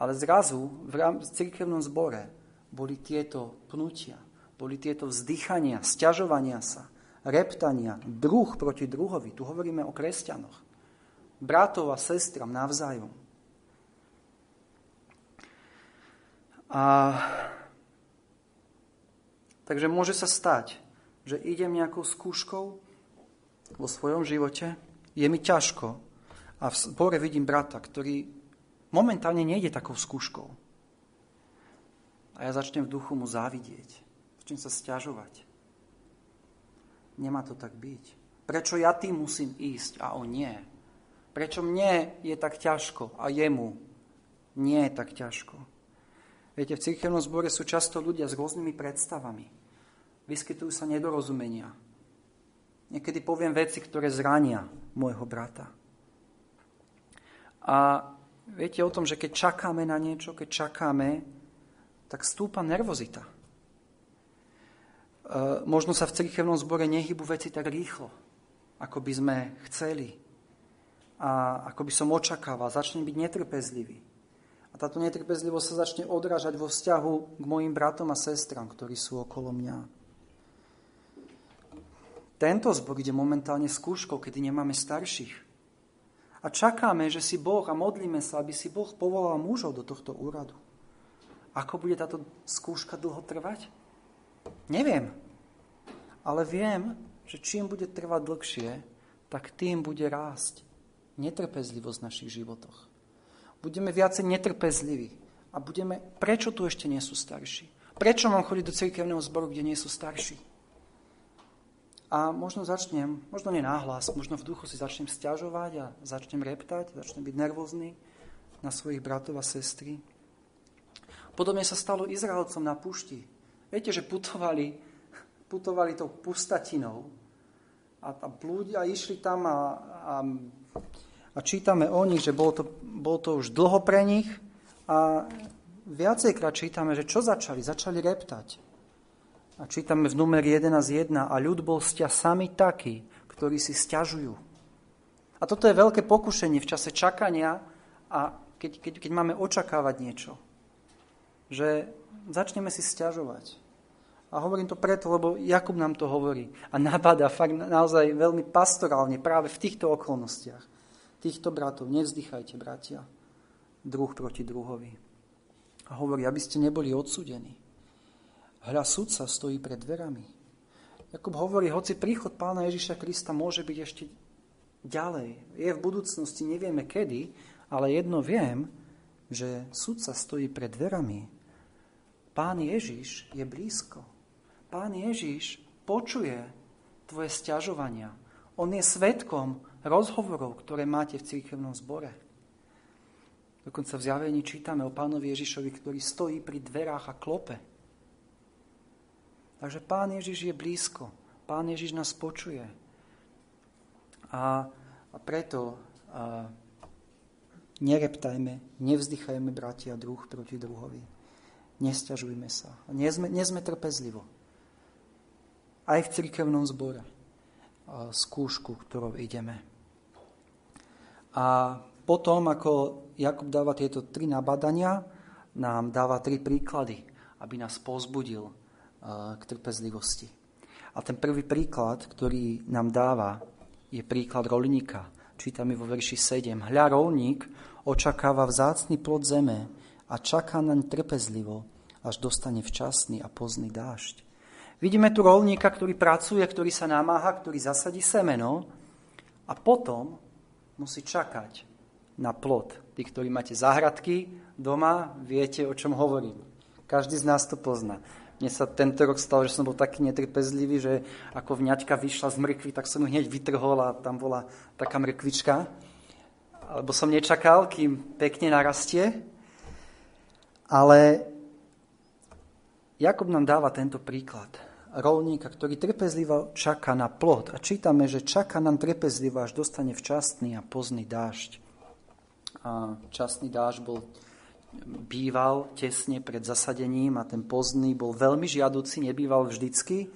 ale zrazu v cirkevnom zbore boli tieto pnutia, boli tieto vzdychania, sťažovania sa, reptania, druh proti druhovi. Tu hovoríme o kresťanoch. Bratov a sestram navzájom. A takže môže sa stať, že idem nejakou skúškou vo svojom živote, je mi ťažko a v zbore vidím brata, ktorý momentálne nejde takou skúškou. A ja začnem v duchu mu závidieť. Začnem sa stiažovať. Nemá to tak byť. Prečo ja tým musím ísť a on nie? Prečo mne je tak ťažko a jemu nie je tak ťažko? Viete, v cirkevnom zbore sú často ľudia s rôznymi predstavami. Vyskytujú sa nedorozumenia. Niekedy poviem veci, ktoré zrania môjho brata. A viete o tom, že keď čakáme na niečo, keď čakáme, tak stúpa nervozita. E, možno sa v cirkevnom zbore nehybu veci tak rýchlo, ako by sme chceli. A ako by som očakával. Začnem byť netrpezlivý. A táto netrpezlivosť sa začne odrážať vo vzťahu k mojim bratom a sestram, ktorí sú okolo mňa. Tento zbor ide momentálne skúškou, kedy nemáme starších. A čakáme, že si Boh a modlíme sa, aby si Boh povolal mužov do tohto úradu. Ako bude táto skúška dlho trvať? Neviem. Ale viem, že čím bude trvať dlhšie, tak tým bude rásť netrpezlivosť v našich životoch. Budeme viacej netrpezliví. A budeme, prečo tu ešte nie sú starší? Prečo mám chodiť do cirkevného zboru, kde nie sú starší? A možno začnem, možno nie náhlas, možno v duchu si začnem stiažovať a začnem reptať, začnem byť nervózny na svojich bratov a sestry. Podobne sa stalo Izraelcom na púšti. Viete, že putovali, putovali tou pustatinou a, a, blúdi, a išli tam a, a, a čítame o nich, že bolo to, bolo to už dlho pre nich a viacejkrát čítame, že čo začali? Začali reptať. A čítame v numeri 11.1 a ľud bol sťa sami takí, ktorí si stiažujú. A toto je veľké pokušenie v čase čakania a keď, keď, keď máme očakávať niečo. Že začneme si stiažovať. A hovorím to preto, lebo Jakub nám to hovorí. A nabada fakt naozaj veľmi pastorálne práve v týchto okolnostiach. Týchto bratov. Nevzdychajte, bratia. Druh proti druhovi. A hovorí, aby ste neboli odsudení. Hľa sudca stojí pred dverami. Jakub hovorí, hoci príchod pána Ježiša Krista môže byť ešte ďalej. Je v budúcnosti, nevieme kedy, ale jedno viem, že sudca stojí pred dverami. Pán Ježiš je blízko. Pán Ježiš počuje tvoje stiažovania. On je svetkom rozhovorov, ktoré máte v církevnom zbore. Dokonca v zjavení čítame o pánovi Ježišovi, ktorý stojí pri dverách a klope. Takže Pán Ježiš je blízko. Pán Ježiš nás počuje. A, a preto a, nereptajme, nevzdychajme bratia druh proti druhovi. Nesťažujme sa. Nie sme trpezlivo. Aj v cirkevnom zbore. Skúšku, ktorou ideme. A potom, ako Jakub dáva tieto tri nabadania, nám dáva tri príklady, aby nás pozbudil k trpezlivosti. A ten prvý príklad, ktorý nám dáva, je príklad rolníka. Čítame vo verši 7. Hľa rolník očakáva vzácný plod zeme a čaká naň trpezlivo, až dostane včasný a pozný dážď. Vidíme tu rolníka, ktorý pracuje, ktorý sa namáha, ktorý zasadí semeno a potom musí čakať na plod. Tí, ktorí máte záhradky doma, viete, o čom hovorím. Každý z nás to pozná. Mne sa tento rok stalo, že som bol taký netrpezlivý, že ako vňaťka vyšla z mrkvy, tak som ju hneď vytrhol a tam bola taká mrkvička. Alebo som nečakal, kým pekne narastie. Ale Jakub nám dáva tento príklad. Rolníka, ktorý trpezlivo čaká na plod. A čítame, že čaká nám trpezlivo, až dostane včasný a pozný dážď. A časný dážď bol býval tesne pred zasadením a ten pozdný bol veľmi žiaduci, nebýval vždycky,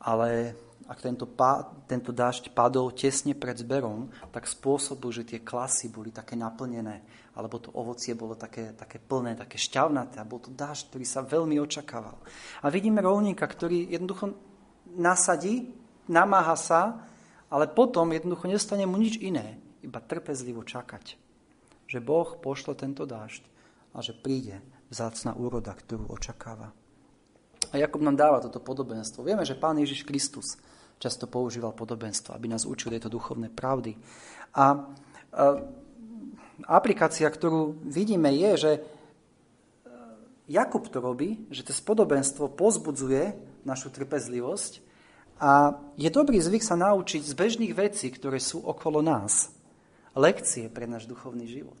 ale ak tento, pá, tento dážď padol tesne pred zberom, tak spôsobil, že tie klasy boli také naplnené, alebo to ovocie bolo také, také plné, také šťavnaté a bol to dážď, ktorý sa veľmi očakával. A vidíme rovníka, ktorý jednoducho nasadí, namáha sa, ale potom jednoducho nestane mu nič iné, iba trpezlivo čakať, že Boh pošle tento dážď a že príde vzácna úroda, ktorú očakáva. A Jakub nám dáva toto podobenstvo. Vieme, že Pán Ježiš Kristus často používal podobenstvo, aby nás učil tieto duchovné pravdy. A, a aplikácia, ktorú vidíme, je, že e, Jakub to robí, že to podobenstvo pozbudzuje našu trpezlivosť a je dobrý zvyk sa naučiť z bežných vecí, ktoré sú okolo nás. Lekcie pre náš duchovný život.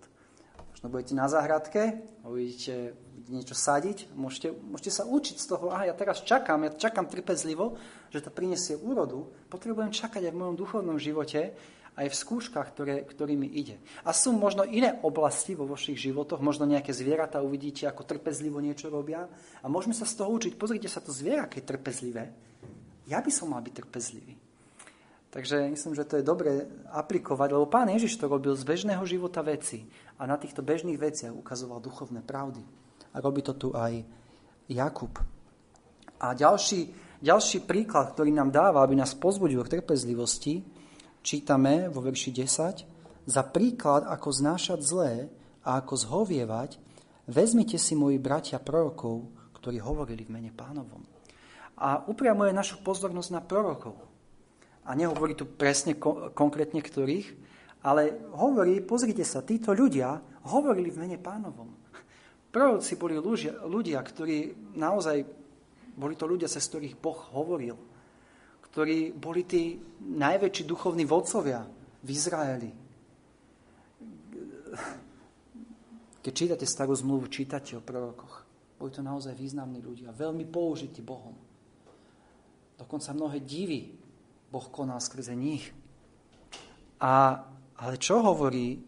Možno budete na záhradke uvidíte niečo sadiť, môžete, môžete sa učiť z toho, aha, ja teraz čakám, ja čakám trpezlivo, že to prinesie úrodu, potrebujem čakať aj v mojom duchovnom živote, aj v skúškach, ktoré, ktorými ide. A sú možno iné oblasti vo vašich životoch, možno nejaké zvieratá uvidíte, ako trpezlivo niečo robia a môžeme sa z toho učiť. Pozrite sa, to zviera, keď je trpezlivé. Ja by som mal byť trpezlivý. Takže myslím, že to je dobre aplikovať, lebo pán Ježiš to robil z bežného života veci a na týchto bežných veciach ukazoval duchovné pravdy. A robí to tu aj Jakub. A ďalší, ďalší príklad, ktorý nám dáva, aby nás pozbudil k trpezlivosti, čítame vo verši 10, za príklad, ako znášať zlé a ako zhovievať, vezmite si moji bratia prorokov, ktorí hovorili v mene pánovom. A upriamuje našu pozornosť na prorokov a nehovorí tu presne ko- konkrétne ktorých, ale hovorí, pozrite sa, títo ľudia hovorili v mene pánovom. Proroci boli ľudia, ľudia, ktorí naozaj, boli to ľudia, cez ktorých Boh hovoril, ktorí boli tí najväčší duchovní vodcovia v Izraeli. Keď čítate starú zmluvu, čítate o prorokoch. Boli to naozaj významní ľudia, veľmi použití Bohom. Dokonca mnohé divy Boh konal skrze nich. A, ale čo hovorí,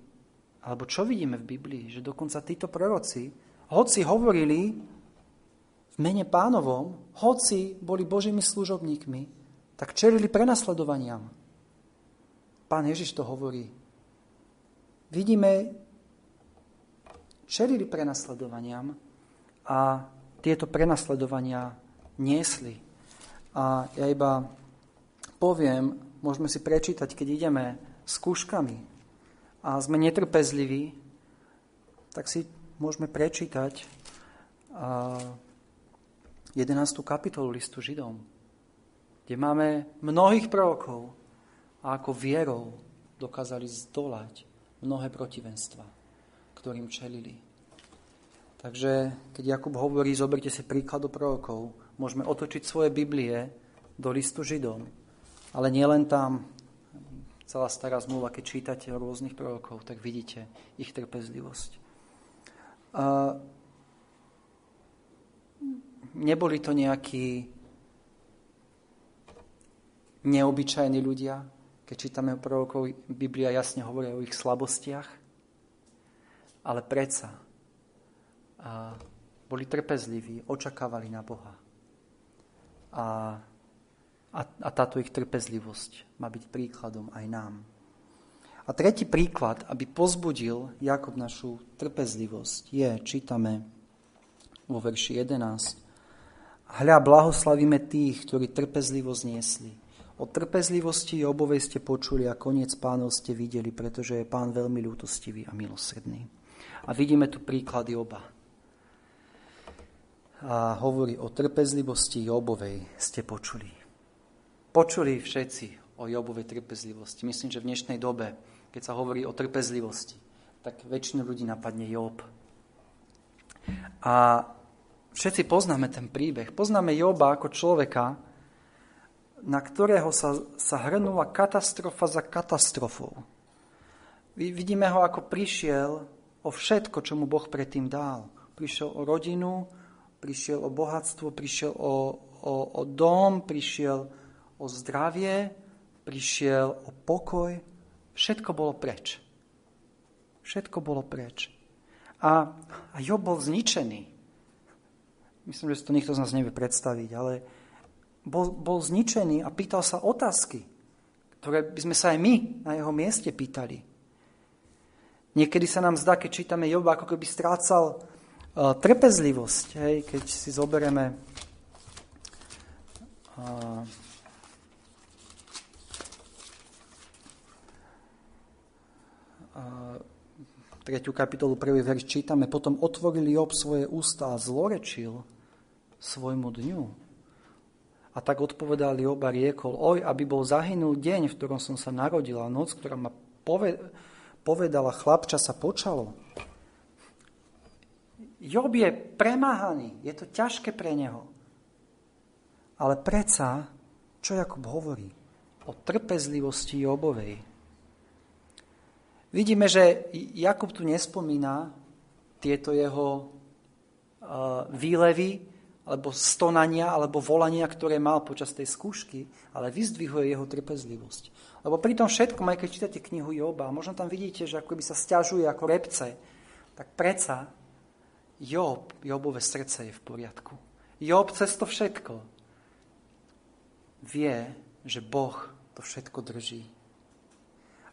alebo čo vidíme v Biblii, že dokonca títo proroci, hoci hovorili v mene pánovom, hoci boli Božími služobníkmi, tak čelili prenasledovaniam. Pán Ježiš to hovorí. Vidíme, čelili prenasledovaniam a tieto prenasledovania niesli. A ja iba poviem, môžeme si prečítať, keď ideme s kúškami a sme netrpezliví, tak si môžeme prečítať 11. kapitolu listu Židom, kde máme mnohých prorokov a ako vierou dokázali zdolať mnohé protivenstva, ktorým čelili. Takže keď Jakub hovorí, zoberte si príkladu prorokov, môžeme otočiť svoje Biblie do listu Židom ale nielen tam, celá stará zmluva, keď čítate rôznych prorokov, tak vidíte ich trpezlivosť. A neboli to nejakí neobyčajní ľudia, keď čítame o prorokov, Biblia jasne hovorí o ich slabostiach, ale predsa a boli trpezliví, očakávali na Boha. A a, a táto ich trpezlivosť má byť príkladom aj nám. A tretí príklad, aby pozbudil Jakob našu trpezlivosť, je, čítame vo verši 11, Hľa, blahoslavíme tých, ktorí trpezlivosť niesli. O trpezlivosti Jobovej ste počuli a koniec pánov ste videli, pretože je pán veľmi ľútostivý a milosrdný. A vidíme tu príklady oba. A hovorí o trpezlivosti Jobovej ste počuli. Počuli všetci o Jobovej trpezlivosti. Myslím, že v dnešnej dobe, keď sa hovorí o trpezlivosti, tak väčšinu ľudí napadne Job. A všetci poznáme ten príbeh. Poznáme Joba ako človeka, na ktorého sa, sa hrnula katastrofa za katastrofou. Vidíme ho, ako prišiel o všetko, čo mu Boh predtým dal. Prišiel o rodinu, prišiel o bohatstvo, prišiel o, o, o dom, prišiel o zdravie, prišiel o pokoj, všetko bolo preč. Všetko bolo preč. A, a Job bol zničený. Myslím, že si to nikto z nás nevie predstaviť, ale bol, bol zničený a pýtal sa otázky, ktoré by sme sa aj my na jeho mieste pýtali. Niekedy sa nám zdá, keď čítame Joba, ako keby strácal uh, trpezlivosť. Hej, keď si zoberieme uh, 3. kapitolu 1. verš čítame, potom otvoril Job svoje ústa a zlorečil svojmu dňu. A tak odpovedal Job a riekol, oj, aby bol zahynul deň, v ktorom som sa narodil a noc, ktorá ma povedala, chlapča sa počalo. Job je premáhaný, je to ťažké pre neho. Ale predsa, čo Jakub hovorí? O trpezlivosti Jobovej. Vidíme, že Jakub tu nespomína tieto jeho výlevy, alebo stonania, alebo volania, ktoré mal počas tej skúšky, ale vyzdvihuje jeho trpezlivosť. Lebo pri tom všetkom, aj keď čítate knihu Joba, možno tam vidíte, že ako by sa stiažuje ako repce, tak predsa Job, Jobové srdce je v poriadku. Job cez to všetko vie, že Boh to všetko drží.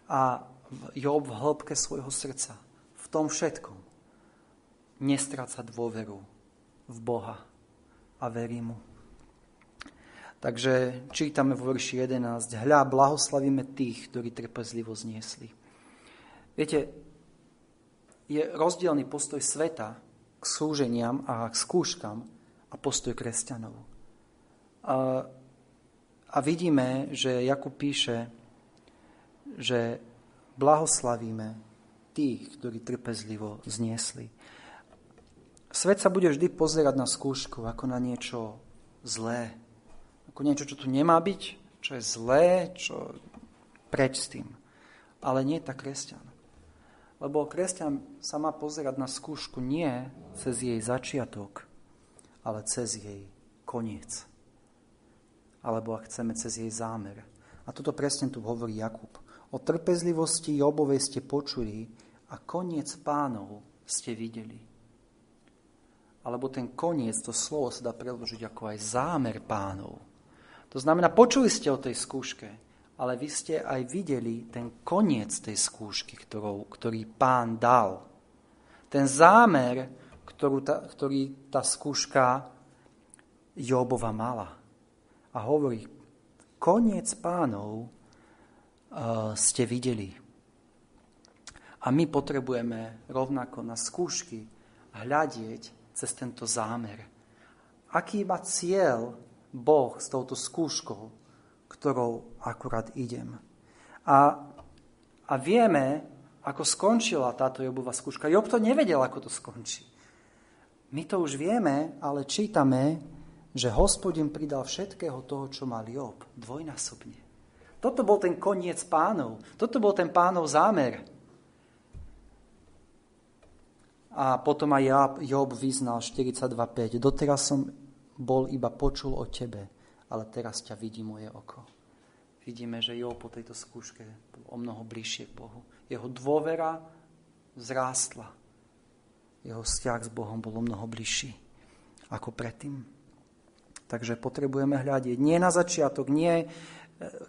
A Job v hĺbke svojho srdca, v tom všetkom, nestráca dôveru v Boha a verí mu. Takže čítame v verši 11. Hľa, blahoslavíme tých, ktorí trpezlivo zniesli. Viete, je rozdielný postoj sveta k súženiam a k skúškam a postoj kresťanov. A, a vidíme, že Jakub píše, že blahoslavíme tých, ktorí trpezlivo zniesli. Svet sa bude vždy pozerať na skúšku ako na niečo zlé. Ako niečo, čo tu nemá byť, čo je zlé, čo preč s tým. Ale nie tak kresťan. Lebo kresťan sa má pozerať na skúšku nie cez jej začiatok, ale cez jej koniec. Alebo ak chceme, cez jej zámer. A toto presne tu hovorí Jakub. O trpezlivosti Jobovej ste počuli a koniec pánov ste videli alebo ten koniec, to slovo sa dá preložiť ako aj zámer pánov. To znamená, počuli ste o tej skúške, ale vy ste aj videli ten koniec tej skúšky, ktorou, ktorý pán dal. Ten zámer, ktorú tá, ktorý tá skúška Jobova mala. A hovorí, koniec pánov uh, ste videli. A my potrebujeme rovnako na skúšky hľadieť cez tento zámer. Aký má cieľ Boh s touto skúškou, ktorou akurát idem. A, a vieme, ako skončila táto Jobová skúška. Job to nevedel, ako to skončí. My to už vieme, ale čítame, že hospodin pridal všetkého toho, čo mal Job, dvojnásobne. Toto bol ten koniec pánov. Toto bol ten pánov zámer. A potom aj Job vyznal 42.5. Doteraz som bol iba počul o tebe, ale teraz ťa vidí moje oko. Vidíme, že Job po tejto skúške o mnoho bližšie k Bohu. Jeho dôvera zrástla. Jeho vzťah s Bohom bol o mnoho bližší ako predtým. Takže potrebujeme hľadiť nie na začiatok, nie e,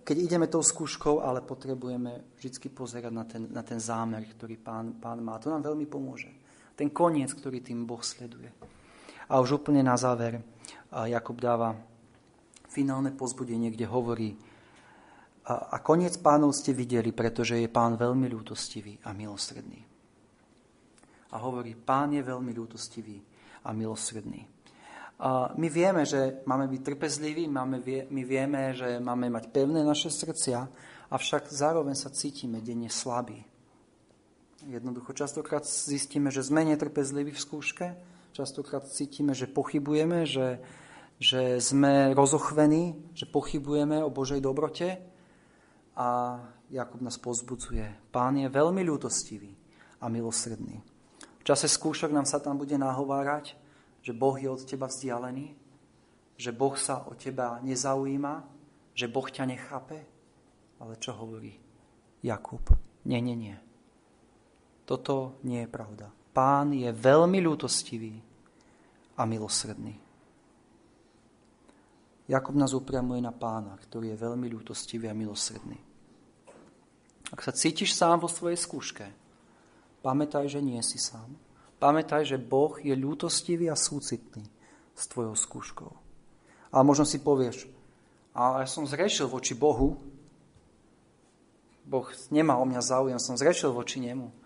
keď ideme tou skúškou, ale potrebujeme vždy pozerať na ten, na ten zámer, ktorý pán, pán má. To nám veľmi pomôže ten koniec, ktorý tým Boh sleduje. A už úplne na záver Jakub dáva finálne pozbudenie, kde hovorí a, koniec pánov ste videli, pretože je pán veľmi ľútostivý a milosredný. A hovorí, pán je veľmi ľútostivý a milosredný. A my vieme, že máme byť trpezliví, máme, my vieme, že máme mať pevné naše srdcia, avšak zároveň sa cítime denne slabí. Jednoducho častokrát zistíme, že sme netrpezliví v skúške, častokrát cítime, že pochybujeme, že, že sme rozochvení, že pochybujeme o Božej dobrote a Jakub nás pozbudzuje. Pán je veľmi ľútostivý a milosredný. V čase skúšok nám sa tam bude nahovárať, že Boh je od teba vzdialený, že Boh sa o teba nezaujíma, že Boh ťa nechápe. Ale čo hovorí Jakub? Nie, nie, nie. Toto nie je pravda. Pán je veľmi ľútostivý a milosredný. Jakub nás upriamuje na pána, ktorý je veľmi ľútostivý a milosredný. Ak sa cítiš sám vo svojej skúške, pamätaj, že nie si sám. Pamätaj, že Boh je ľútostivý a súcitný s tvojou skúškou. Ale možno si povieš, ale ja som zrešil voči Bohu, Boh nemá o mňa záujem, som zrešil voči nemu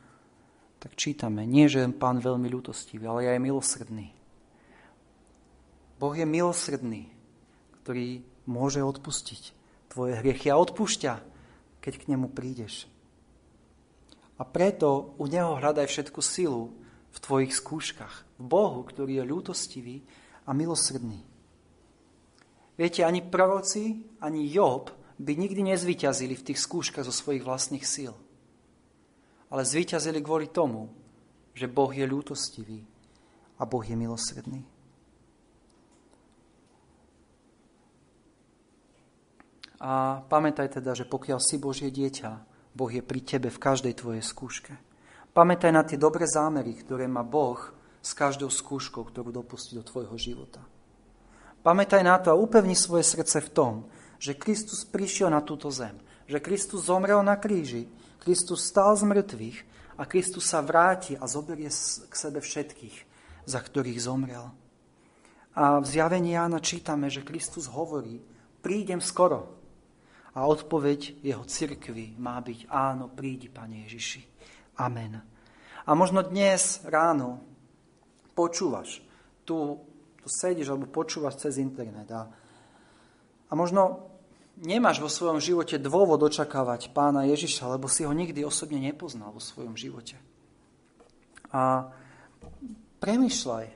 tak čítame, nie, že pán veľmi ľútostivý, ale aj milosrdný. Boh je milosrdný, ktorý môže odpustiť tvoje hriechy a odpúšťa, keď k nemu prídeš. A preto u Neho hľadaj všetku silu v tvojich skúškach. V Bohu, ktorý je ľútostivý a milosrdný. Viete, ani proroci, ani Job by nikdy nezvyťazili v tých skúškach zo svojich vlastných síl ale zvíťazili kvôli tomu, že Boh je ľútostivý a Boh je milosredný. A pamätaj teda, že pokiaľ si Božie dieťa, Boh je pri tebe v každej tvojej skúške. Pamätaj na tie dobré zámery, ktoré má Boh s každou skúškou, ktorú dopustí do tvojho života. Pamätaj na to a upevni svoje srdce v tom, že Kristus prišiel na túto zem, že Kristus zomrel na kríži, Kristus stal z mŕtvych a Kristus sa vráti a zoberie k sebe všetkých, za ktorých zomrel. A v zjavení Jána čítame, že Kristus hovorí, prídem skoro, a odpoveď jeho cirkvi má byť áno, prídi, Pane Ježiši. Amen. A možno dnes ráno počúvaš, tu, tu sedíš alebo počúvaš cez internet a, a možno nemáš vo svojom živote dôvod očakávať pána Ježiša, lebo si ho nikdy osobne nepoznal vo svojom živote. A premyšľaj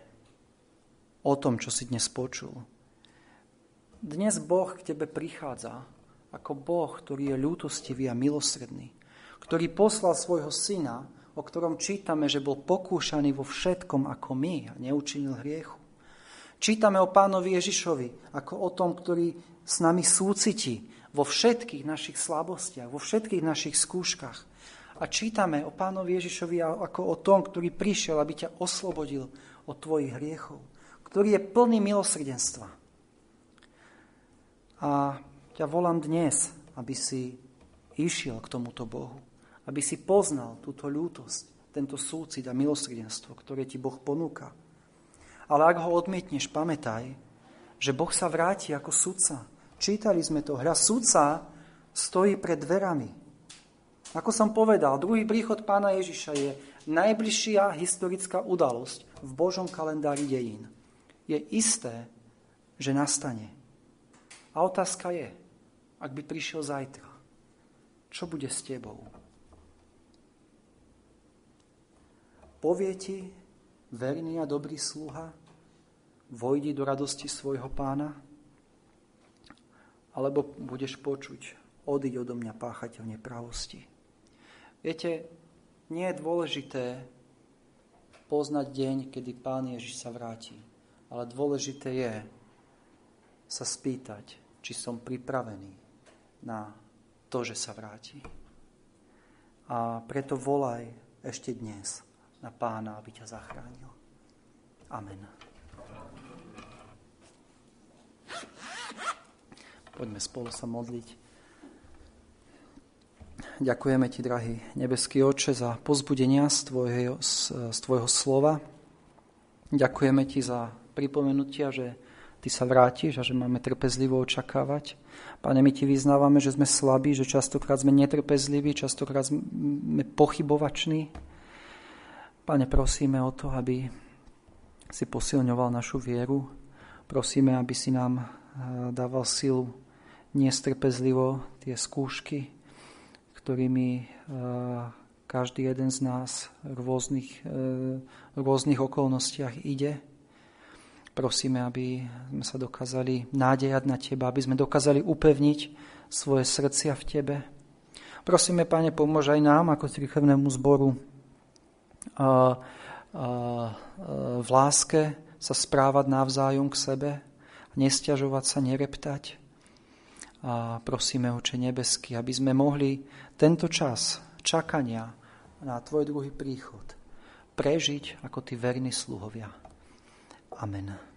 o tom, čo si dnes počul. Dnes Boh k tebe prichádza ako Boh, ktorý je ľútostivý a milosredný, ktorý poslal svojho syna, o ktorom čítame, že bol pokúšaný vo všetkom ako my a neučinil hriechu. Čítame o pánovi Ježišovi ako o tom, ktorý s nami súciti vo všetkých našich slabostiach, vo všetkých našich skúškach. A čítame o pánovi Ježišovi ako o tom, ktorý prišiel, aby ťa oslobodil od tvojich hriechov, ktorý je plný milosrdenstva. A ťa volám dnes, aby si išiel k tomuto Bohu, aby si poznal túto ľútosť, tento súcit a milosrdenstvo, ktoré ti Boh ponúka. Ale ak ho odmietneš, pamätaj, že Boh sa vráti ako sudca. Čítali sme to. Hra sudca stojí pred dverami. Ako som povedal, druhý príchod pána Ježiša je najbližšia historická udalosť v Božom kalendári dejín. Je isté, že nastane. A otázka je, ak by prišiel zajtra? Čo bude s tebou? Povie ti, verný a dobrý sluha, vojdi do radosti svojho pána? Alebo budeš počuť, odiť odo mňa páchateľ nepravosti. Viete, nie je dôležité poznať deň, kedy Pán Ježiš sa vráti, ale dôležité je sa spýtať, či som pripravený na to, že sa vráti. A preto volaj ešte dnes na pána, aby ťa zachránil. Amen. Poďme spolu sa modliť. Ďakujeme ti, drahý nebeský oče, za pozbudenia z tvojho, z tvojho slova. Ďakujeme ti za pripomenutia, že ty sa vrátiš a že máme trpezlivo očakávať. Pane, my ti vyznávame, že sme slabí, že častokrát sme netrpezliví, častokrát sme pochybovační. Pane, prosíme o to, aby si posilňoval našu vieru. Prosíme, aby si nám eh, dával silu nestrpezlivo tie skúšky, ktorými eh, každý jeden z nás v rôznych, v rôznych okolnostiach ide. Prosíme, aby sme sa dokázali nádejať na Teba, aby sme dokázali upevniť svoje srdcia v Tebe. Prosíme, Pane, pomôž aj nám ako cirkevnému zboru a, a, v láske sa správať navzájom k sebe, nestiažovať sa, nereptať. A prosíme, Oče nebeský, aby sme mohli tento čas čakania na Tvoj druhý príchod prežiť ako Ty verní sluhovia. Amen.